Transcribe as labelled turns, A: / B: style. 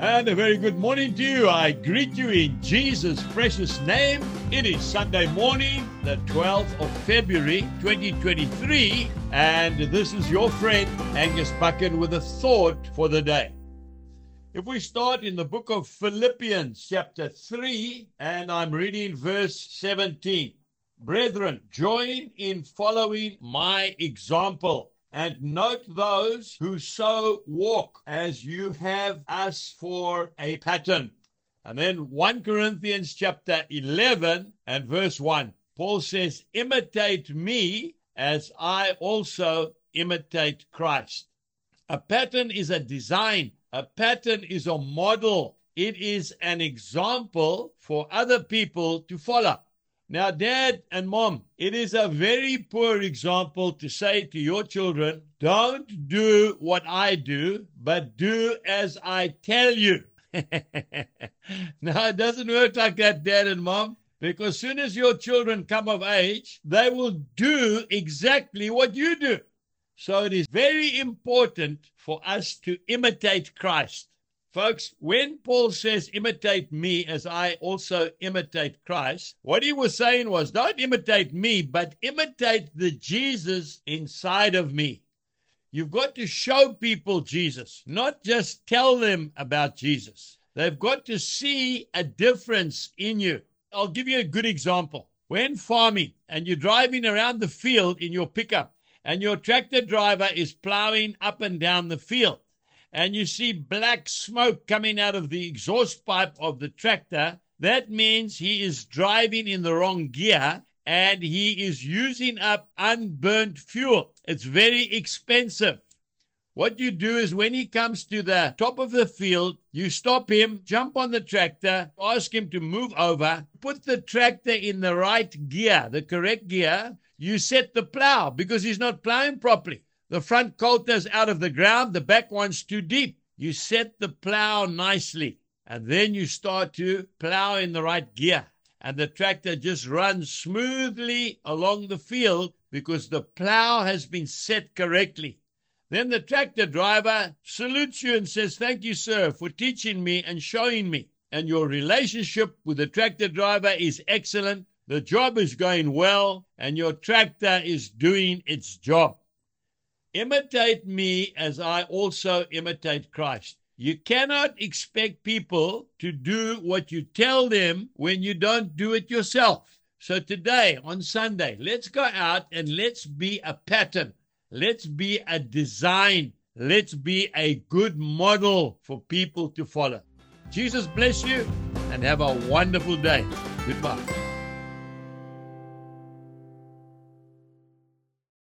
A: And a very good morning to you. I greet you in Jesus' precious name. It is Sunday morning, the 12th of February, 2023, and this is your friend Angus Buchan with a thought for the day. If we start in the book of Philippians, chapter 3, and I'm reading verse 17. Brethren, join in following my example and note those who so walk as you have us for a pattern. And then 1 Corinthians chapter 11 and verse 1, Paul says, Imitate me as I also imitate Christ. A pattern is a design, a pattern is a model, it is an example for other people to follow. Now, dad and mom, it is a very poor example to say to your children, don't do what I do, but do as I tell you. now, it doesn't work like that, dad and mom, because as soon as your children come of age, they will do exactly what you do. So it is very important for us to imitate Christ. Folks, when Paul says, imitate me as I also imitate Christ, what he was saying was, don't imitate me, but imitate the Jesus inside of me. You've got to show people Jesus, not just tell them about Jesus. They've got to see a difference in you. I'll give you a good example. When farming and you're driving around the field in your pickup and your tractor driver is plowing up and down the field, and you see black smoke coming out of the exhaust pipe of the tractor, that means he is driving in the wrong gear and he is using up unburnt fuel. It's very expensive. What you do is when he comes to the top of the field, you stop him, jump on the tractor, ask him to move over, put the tractor in the right gear, the correct gear. You set the plow because he's not plowing properly. The front coulter's out of the ground, the back one's too deep. You set the plow nicely, and then you start to plow in the right gear. And the tractor just runs smoothly along the field because the plow has been set correctly. Then the tractor driver salutes you and says, Thank you, sir, for teaching me and showing me. And your relationship with the tractor driver is excellent. The job is going well, and your tractor is doing its job. Imitate me as I also imitate Christ. You cannot expect people to do what you tell them when you don't do it yourself. So today, on Sunday, let's go out and let's be a pattern. Let's be a design. Let's be a good model for people to follow. Jesus bless you and have a wonderful day. Goodbye.